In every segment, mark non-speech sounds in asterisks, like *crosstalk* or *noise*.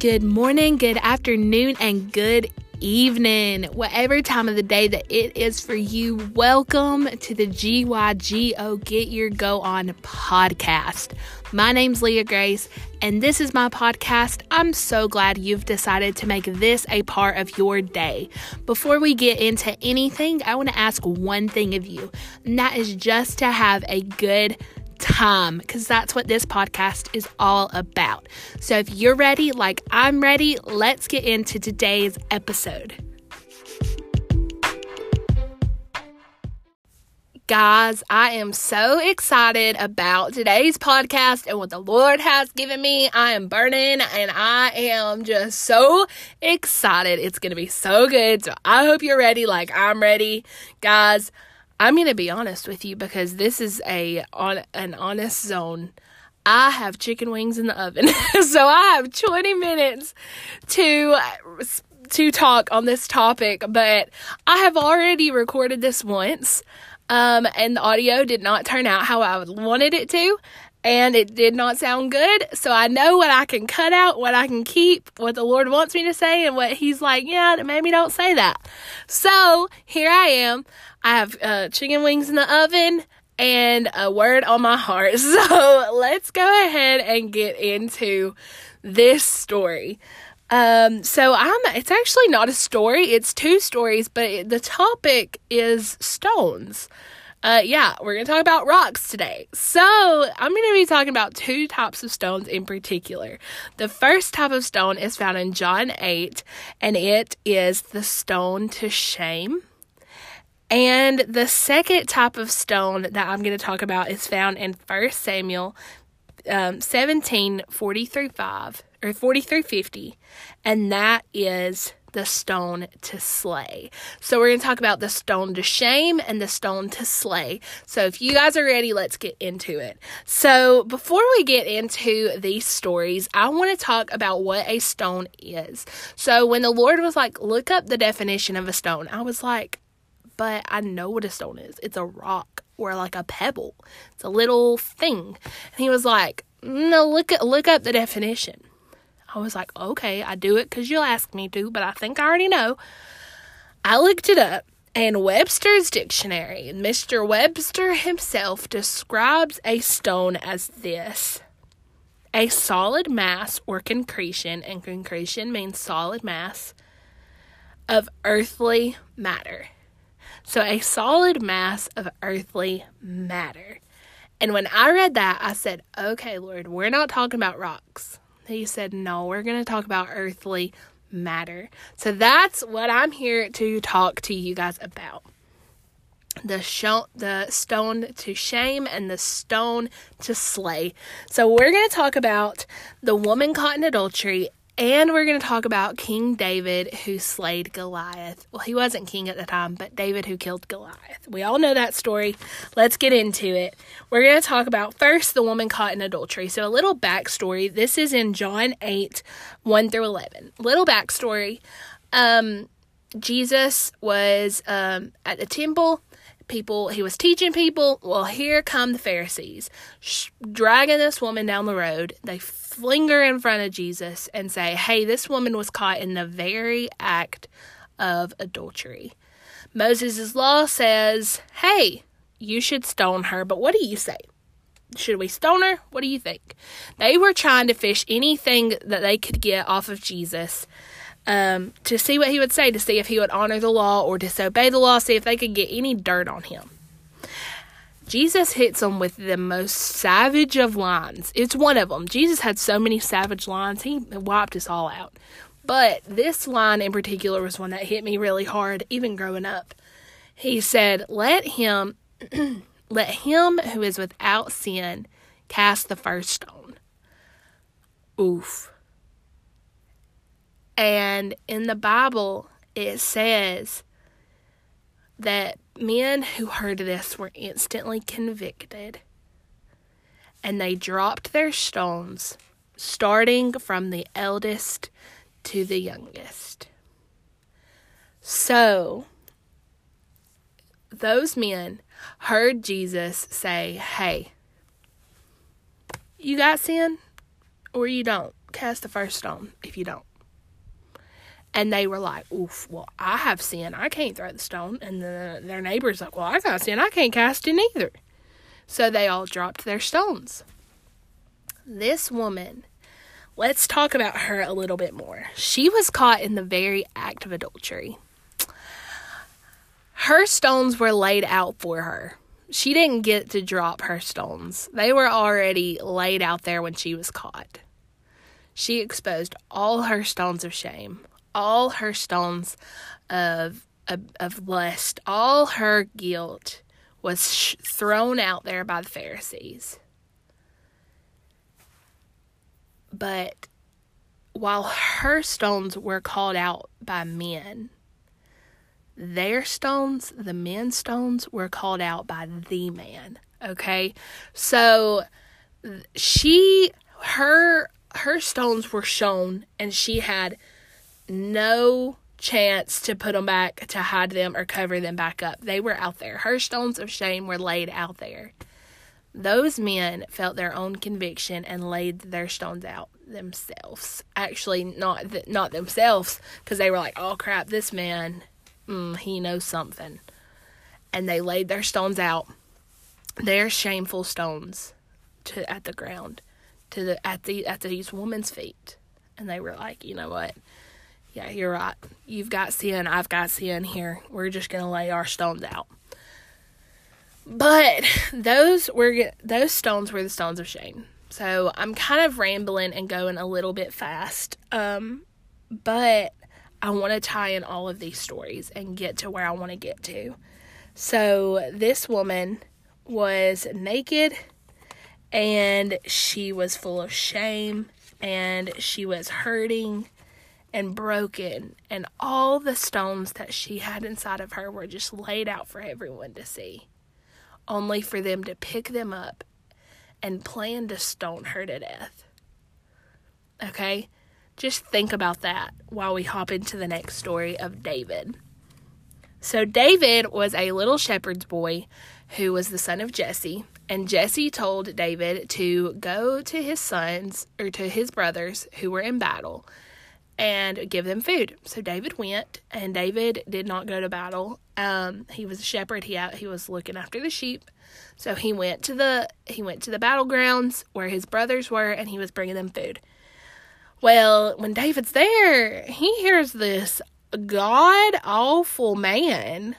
Good morning, good afternoon, and good evening. Whatever time of the day that it is for you, welcome to the GYGO Get Your Go On podcast. My name's Leah Grace, and this is my podcast. I'm so glad you've decided to make this a part of your day. Before we get into anything, I want to ask one thing of you, and that is just to have a good time because that's what this podcast is all about. So if you're ready, like I'm ready, let's get into today's episode. Guys, I am so excited about today's podcast and what the Lord has given me. I am burning and I am just so excited. It's going to be so good. So I hope you're ready like I'm ready. Guys, I'm going to be honest with you because this is a on an honest zone. I have chicken wings in the oven. *laughs* so I have 20 minutes to to talk on this topic, but I have already recorded this once. Um, and the audio did not turn out how I wanted it to, and it did not sound good. So I know what I can cut out, what I can keep, what the Lord wants me to say, and what He's like, yeah, maybe don't say that. So here I am. I have uh, chicken wings in the oven and a word on my heart. *laughs* So let's go ahead and get into this story. Um, so I'm, it's actually not a story, it's two stories, but the topic is stones. Uh, yeah, we're going to talk about rocks today. So, I'm going to be talking about two types of stones in particular. The first type of stone is found in John 8, and it is the stone to shame. And the second type of stone that I'm going to talk about is found in 1 Samuel um, 17 40 through 5 or 40 through 50, and that is the stone to slay. So we're going to talk about the stone to shame and the stone to slay. So if you guys are ready, let's get into it. So before we get into these stories, I want to talk about what a stone is. So when the Lord was like, look up the definition of a stone, I was like, but I know what a stone is. It's a rock or like a pebble. It's a little thing. And he was like, no, look at look up the definition. I was like, okay, I do it because you'll ask me to, but I think I already know. I looked it up, and Webster's dictionary, Mr. Webster himself describes a stone as this a solid mass or concretion, and concretion means solid mass of earthly matter. So, a solid mass of earthly matter. And when I read that, I said, okay, Lord, we're not talking about rocks. He said, no, we're going to talk about earthly matter. So that's what I'm here to talk to you guys about. The show, the stone to shame and the stone to slay. So we're going to talk about the woman caught in adultery and we're going to talk about King David who slayed Goliath. Well, he wasn't king at the time, but David who killed Goliath. We all know that story. Let's get into it. We're going to talk about first the woman caught in adultery. So, a little backstory. This is in John 8 1 through 11. Little backstory. Um, Jesus was um, at the temple people he was teaching people well here come the pharisees sh- dragging this woman down the road. They fling her in front of jesus and say hey this woman was caught in the very act of adultery. Moses' law says hey you should stone her but what do you say? Should we stone her? What do you think? They were trying to fish anything that they could get off of jesus um, to see what he would say, to see if he would honor the law or disobey the law, see if they could get any dirt on him. Jesus hits them with the most savage of lines. It's one of them. Jesus had so many savage lines, he wiped us all out. But this line in particular was one that hit me really hard, even growing up. He said, Let him, *clears throat* let him who is without sin cast the first stone. Oof. And in the Bible, it says that men who heard this were instantly convicted and they dropped their stones, starting from the eldest to the youngest. So, those men heard Jesus say, Hey, you got sin or you don't? cast the first stone if you don't. And they were like, oof, well, I have sin. I can't throw the stone. And the, their neighbor's like, well, I got sin. I can't cast it either. So they all dropped their stones. This woman, let's talk about her a little bit more. She was caught in the very act of adultery. Her stones were laid out for her. She didn't get to drop her stones, they were already laid out there when she was caught. She exposed all her stones of shame, all her stones of, of, of lust, all her guilt was sh- thrown out there by the Pharisees. But while her stones were called out by men, their stones, the men's stones, were called out by the man. Okay? So she her her stones were shown and she had no chance to put them back, to hide them, or cover them back up. They were out there. Her stones of shame were laid out there. Those men felt their own conviction and laid their stones out themselves. Actually, not th- not themselves, because they were like, "Oh crap, this man, mm, he knows something," and they laid their stones out, their shameful stones, to at the ground, to the at the at these women's feet, and they were like, "You know what? Yeah, you're right. You've got sin, I've got sin here. We're just going to lay our stones out. But those were those stones were the stones of shame. So I'm kind of rambling and going a little bit fast. Um, but I want to tie in all of these stories and get to where I want to get to. So this woman was naked and she was full of shame and she was hurting and broken, and all the stones that she had inside of her were just laid out for everyone to see, only for them to pick them up and plan to stone her to death. Okay? Just think about that while we hop into the next story of David. So, David was a little shepherd's boy who was the son of Jesse, and Jesse told David to go to his sons or to his brothers who were in battle and give them food. So David went, and David did not go to battle. Um, he was a shepherd. He he was looking after the sheep. So he went to the he went to the battlegrounds where his brothers were, and he was bringing them food. Well, when David's there, he hears this god awful man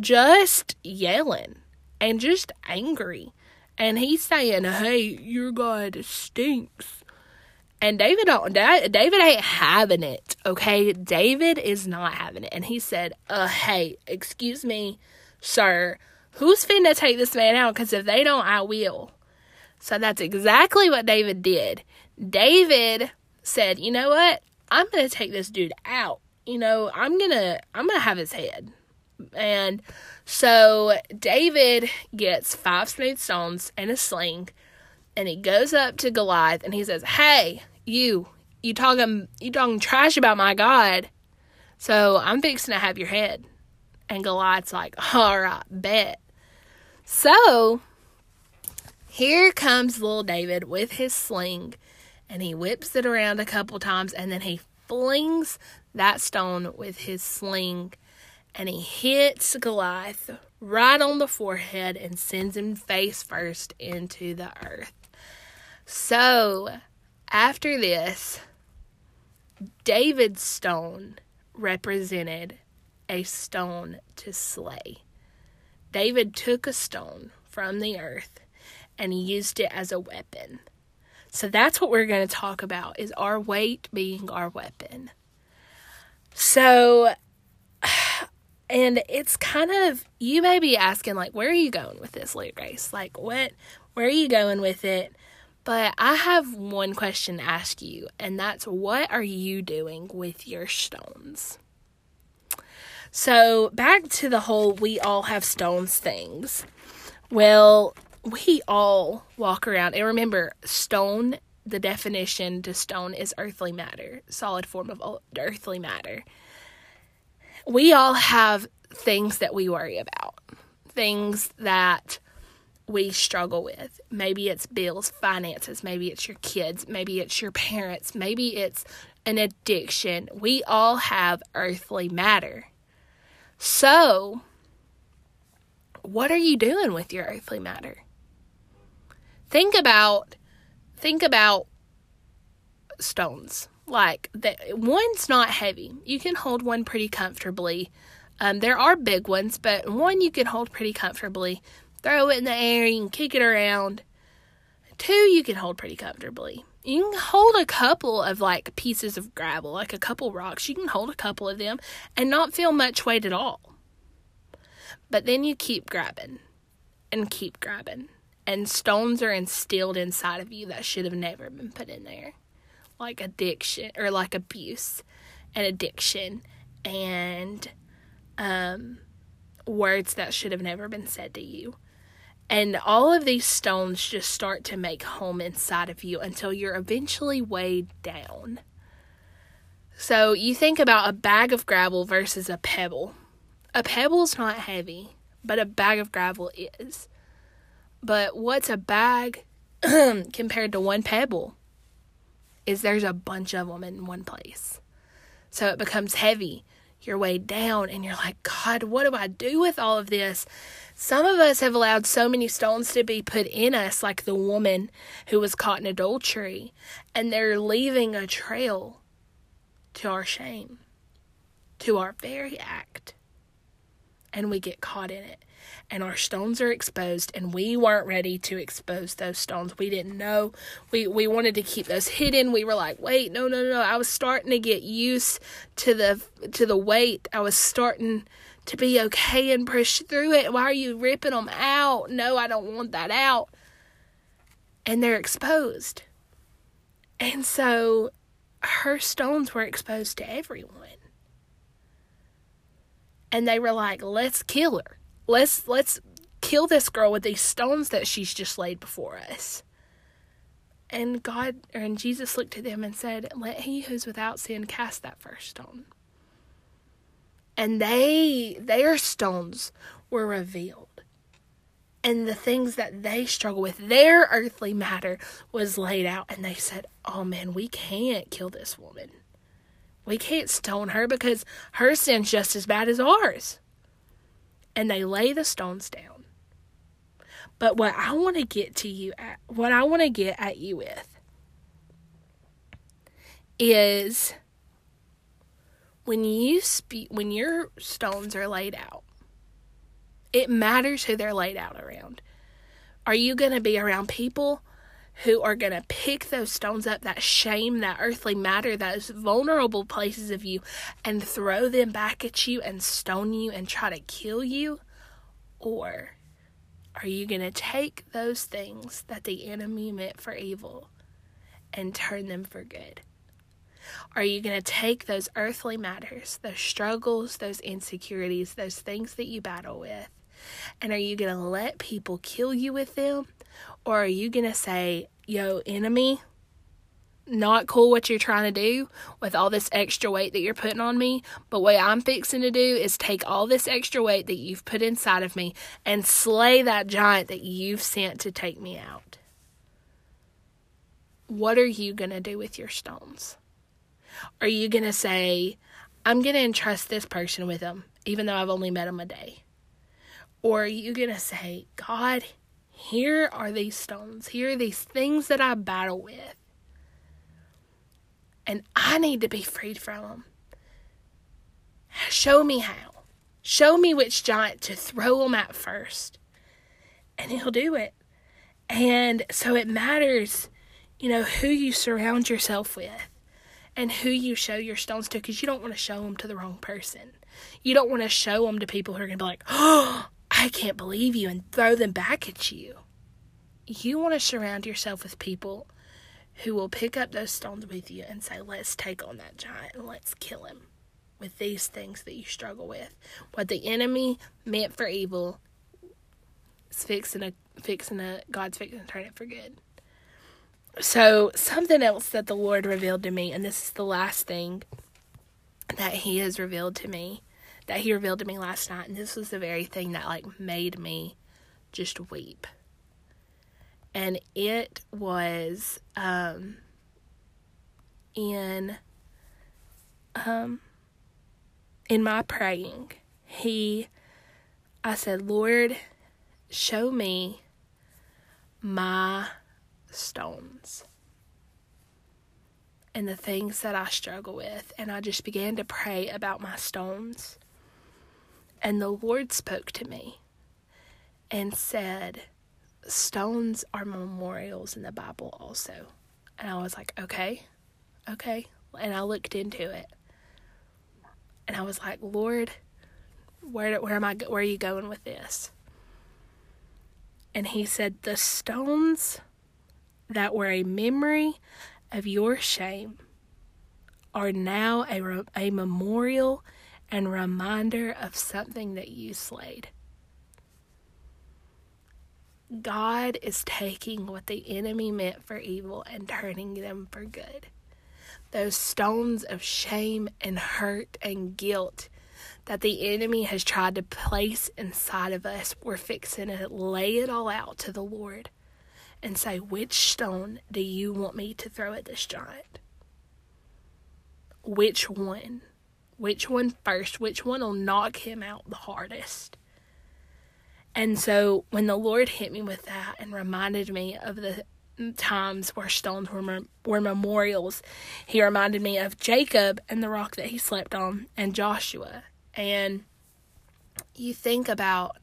just yelling and just angry. And he's saying, Hey, your God stinks. And David don't David ain't having it, okay? David is not having it. And he said, "Uh hey, excuse me, sir. Who's finna take this man out cuz if they don't, I will." So that's exactly what David did. David said, "You know what? I'm going to take this dude out. You know, I'm going to I'm going to have his head." And so David gets five smooth stones and a sling and he goes up to Goliath and he says, "Hey, you you talking um, you talking trash about my God. So I'm fixing to have your head. And Goliath's like, all right, bet. So here comes little David with his sling and he whips it around a couple times and then he flings that stone with his sling and he hits Goliath right on the forehead and sends him face first into the earth. So after this, David's stone represented a stone to slay. David took a stone from the earth and he used it as a weapon. So that's what we're going to talk about is our weight being our weapon. So *sighs* and it's kind of you may be asking like where are you going with this, Leah Grace? Like what where are you going with it? But I have one question to ask you, and that's what are you doing with your stones? So, back to the whole we all have stones things. Well, we all walk around, and remember, stone, the definition to stone is earthly matter, solid form of earthly matter. We all have things that we worry about, things that we struggle with. Maybe it's bills, finances, maybe it's your kids, maybe it's your parents, maybe it's an addiction. We all have earthly matter. So, what are you doing with your earthly matter? Think about think about stones. Like that one's not heavy. You can hold one pretty comfortably. Um, there are big ones, but one you can hold pretty comfortably. Throw it in the air, you can kick it around. Two you can hold pretty comfortably. You can hold a couple of like pieces of gravel, like a couple rocks. You can hold a couple of them and not feel much weight at all. But then you keep grabbing and keep grabbing. And stones are instilled inside of you that should have never been put in there. Like addiction or like abuse and addiction and um, words that should have never been said to you. And all of these stones just start to make home inside of you until you're eventually weighed down. So you think about a bag of gravel versus a pebble. A pebble's not heavy, but a bag of gravel is. But what's a bag *clears throat* compared to one pebble? Is there's a bunch of them in one place. So it becomes heavy. You're weighed down and you're like, God, what do I do with all of this? Some of us have allowed so many stones to be put in us, like the woman who was caught in adultery, and they're leaving a trail to our shame, to our very act. And we get caught in it. And our stones are exposed, and we weren't ready to expose those stones. We didn't know. We we wanted to keep those hidden. We were like, wait, no, no, no. I was starting to get used to the to the weight. I was starting to be okay and push through it. Why are you ripping them out? No, I don't want that out. And they're exposed. And so her stones were exposed to everyone. And they were like, let's kill her. Let's let's kill this girl with these stones that she's just laid before us. And God and Jesus looked at them and said, Let he who's without sin cast that first stone. And they their stones were revealed. And the things that they struggle with their earthly matter was laid out. And they said oh man we can't kill this woman. We can't stone her because her sin's just as bad as ours and they lay the stones down. But what i want to get to you at what i want to get at you with is when you speak when your stones are laid out it matters who they're laid out around. Are you going to be around people who are going to pick those stones up that shame that earthly matter those vulnerable places of you and throw them back at you and stone you and try to kill you or are you going to take those things that the enemy meant for evil and turn them for good are you going to take those earthly matters, those struggles, those insecurities, those things that you battle with, and are you going to let people kill you with them? Or are you going to say, yo, enemy, not cool what you're trying to do with all this extra weight that you're putting on me. But what I'm fixing to do is take all this extra weight that you've put inside of me and slay that giant that you've sent to take me out. What are you going to do with your stones? Are you going to say, I'm going to entrust this person with them, even though I've only met them a day? Or are you going to say, God, here are these stones, here are these things that I battle with, and I need to be freed from them. Show me how. Show me which giant to throw them at first. And he'll do it. And so it matters, you know, who you surround yourself with and who you show your stones to because you don't want to show them to the wrong person. You don't want to show them to people who are going to be like, *gasps* oh, I can't believe you, and throw them back at you. You want to surround yourself with people who will pick up those stones with you and say, let's take on that giant and let's kill him with these things that you struggle with. What the enemy meant for evil is fixing a fixing a God's fixing to turn it for good. So, something else that the Lord revealed to me, and this is the last thing that He has revealed to me, that He revealed to me last night, and this was the very thing that like made me just weep. and it was um, in um, in my praying. He, I said, Lord, show me my stones and the things that I struggle with. And I just began to pray about my stones. And the Lord spoke to me and said, Stones are memorials in the Bible also. And I was like, okay, okay. And I looked into it. And I was like, Lord, where, where am I, where are you going with this? And he said, the stones that were a memory of your shame are now a, a memorial and reminder of something that you slayed. God is taking what the enemy meant for evil and turning them for good. Those stones of shame and hurt and guilt that the enemy has tried to place inside of us, we're fixing to lay it all out to the Lord and say, Which stone do you want me to throw at this giant? Which one? Which one first? Which one will knock him out the hardest? And so when the Lord hit me with that and reminded me of the times where stones were were memorials, he reminded me of Jacob and the rock that he slept on and Joshua. And you think about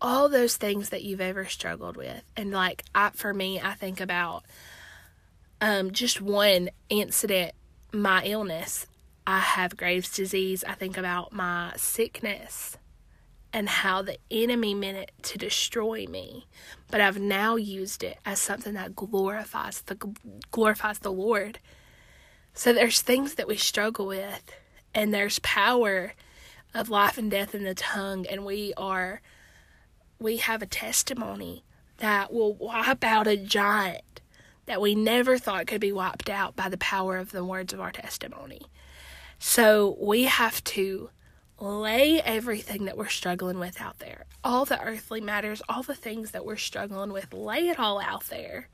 all those things that you've ever struggled with. And like I for me, I think about um just one incident, my illness. I have Graves' disease. I think about my sickness and how the enemy meant it to destroy me but i've now used it as something that glorifies the glorifies the lord so there's things that we struggle with and there's power of life and death in the tongue and we are we have a testimony that will wipe out a giant that we never thought could be wiped out by the power of the words of our testimony so we have to lay everything that we're struggling with out there. All the earthly matters, all the things that we're struggling with, lay it all out there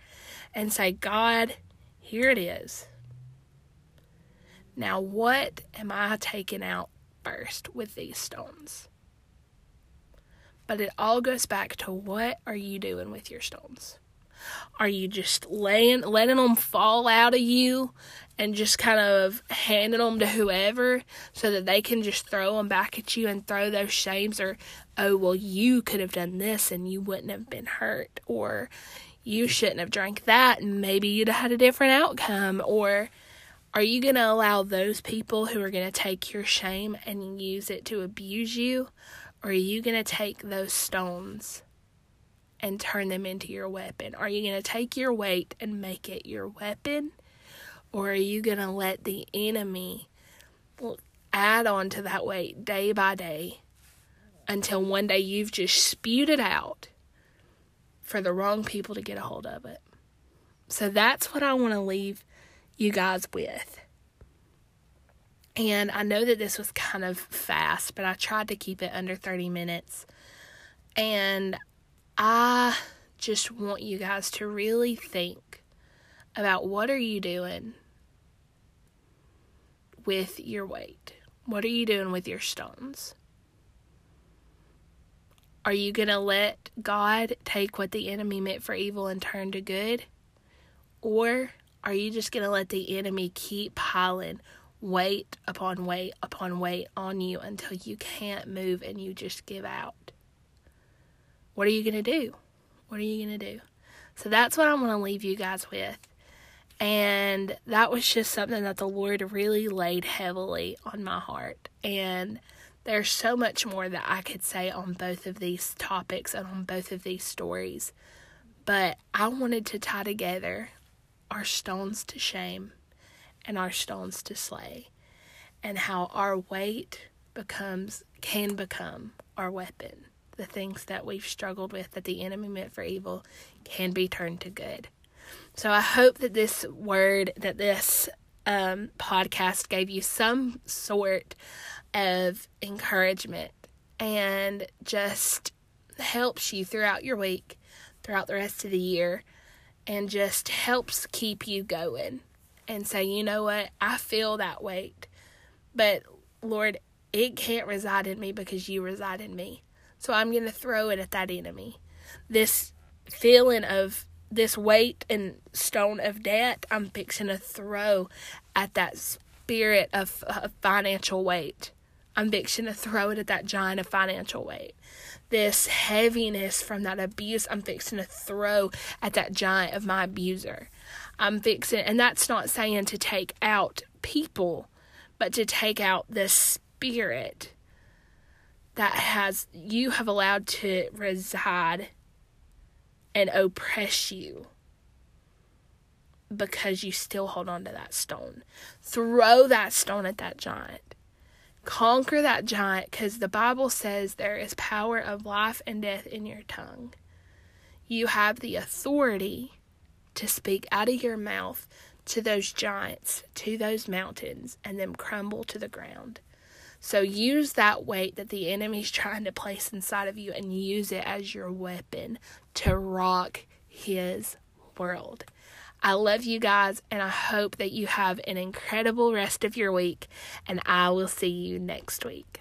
and say, God, here it is. Now, what am I taking out first with these stones? But it all goes back to what are you doing with your stones? Are you just laying, letting them fall out of you and just kind of handing them to whoever so that they can just throw them back at you and throw those shames or, oh, well, you could have done this and you wouldn't have been hurt or you shouldn't have drank that and maybe you'd have had a different outcome or are you going to allow those people who are going to take your shame and use it to abuse you? Or are you going to take those stones and turn them into your weapon? Are you going to take your weight and make it your weapon? Or are you going to let the enemy add on to that weight day by day until one day you've just spewed it out for the wrong people to get a hold of it? So that's what I want to leave you guys with. And I know that this was kind of fast, but I tried to keep it under 30 minutes. And I just want you guys to really think about what are you doing with your weight? What are you doing with your stones? Are you going to let God take what the enemy meant for evil and turn to good? Or are you just going to let the enemy keep piling weight upon weight upon weight on you until you can't move and you just give out? What are you going to do? What are you going to do? So that's what I want to leave you guys with. And that was just something that the Lord really laid heavily on my heart. And there's so much more that I could say on both of these topics and on both of these stories. But I wanted to tie together our stones to shame and our stones to slay, and how our weight becomes can become our weapon the things that we've struggled with that the enemy meant for evil can be turned to good. So I hope that this word, that this um, podcast gave you some sort of encouragement and just helps you throughout your week throughout the rest of the year and just helps keep you going and say, you know what, I feel that weight. But Lord, it can't reside in me because you reside in me. So I'm going to throw it at that enemy. This feeling of this weight and stone of debt, I'm fixing to throw at that spirit of, of financial weight. I'm fixing to throw it at that giant of financial weight. This heaviness from that abuse, I'm fixing to throw at that giant of my abuser. I'm fixing, and that's not saying to take out people, but to take out the spirit that has you have allowed to reside and oppress you because you still hold on to that stone. Throw that stone at that giant. Conquer that giant because the Bible says there is power of life and death in your tongue. You have the authority to speak out of your mouth to those giants, to those mountains, and them crumble to the ground. So use that weight that the enemy's trying to place inside of you and use it as your weapon to rock his world. I love you guys and I hope that you have an incredible rest of your week and I will see you next week.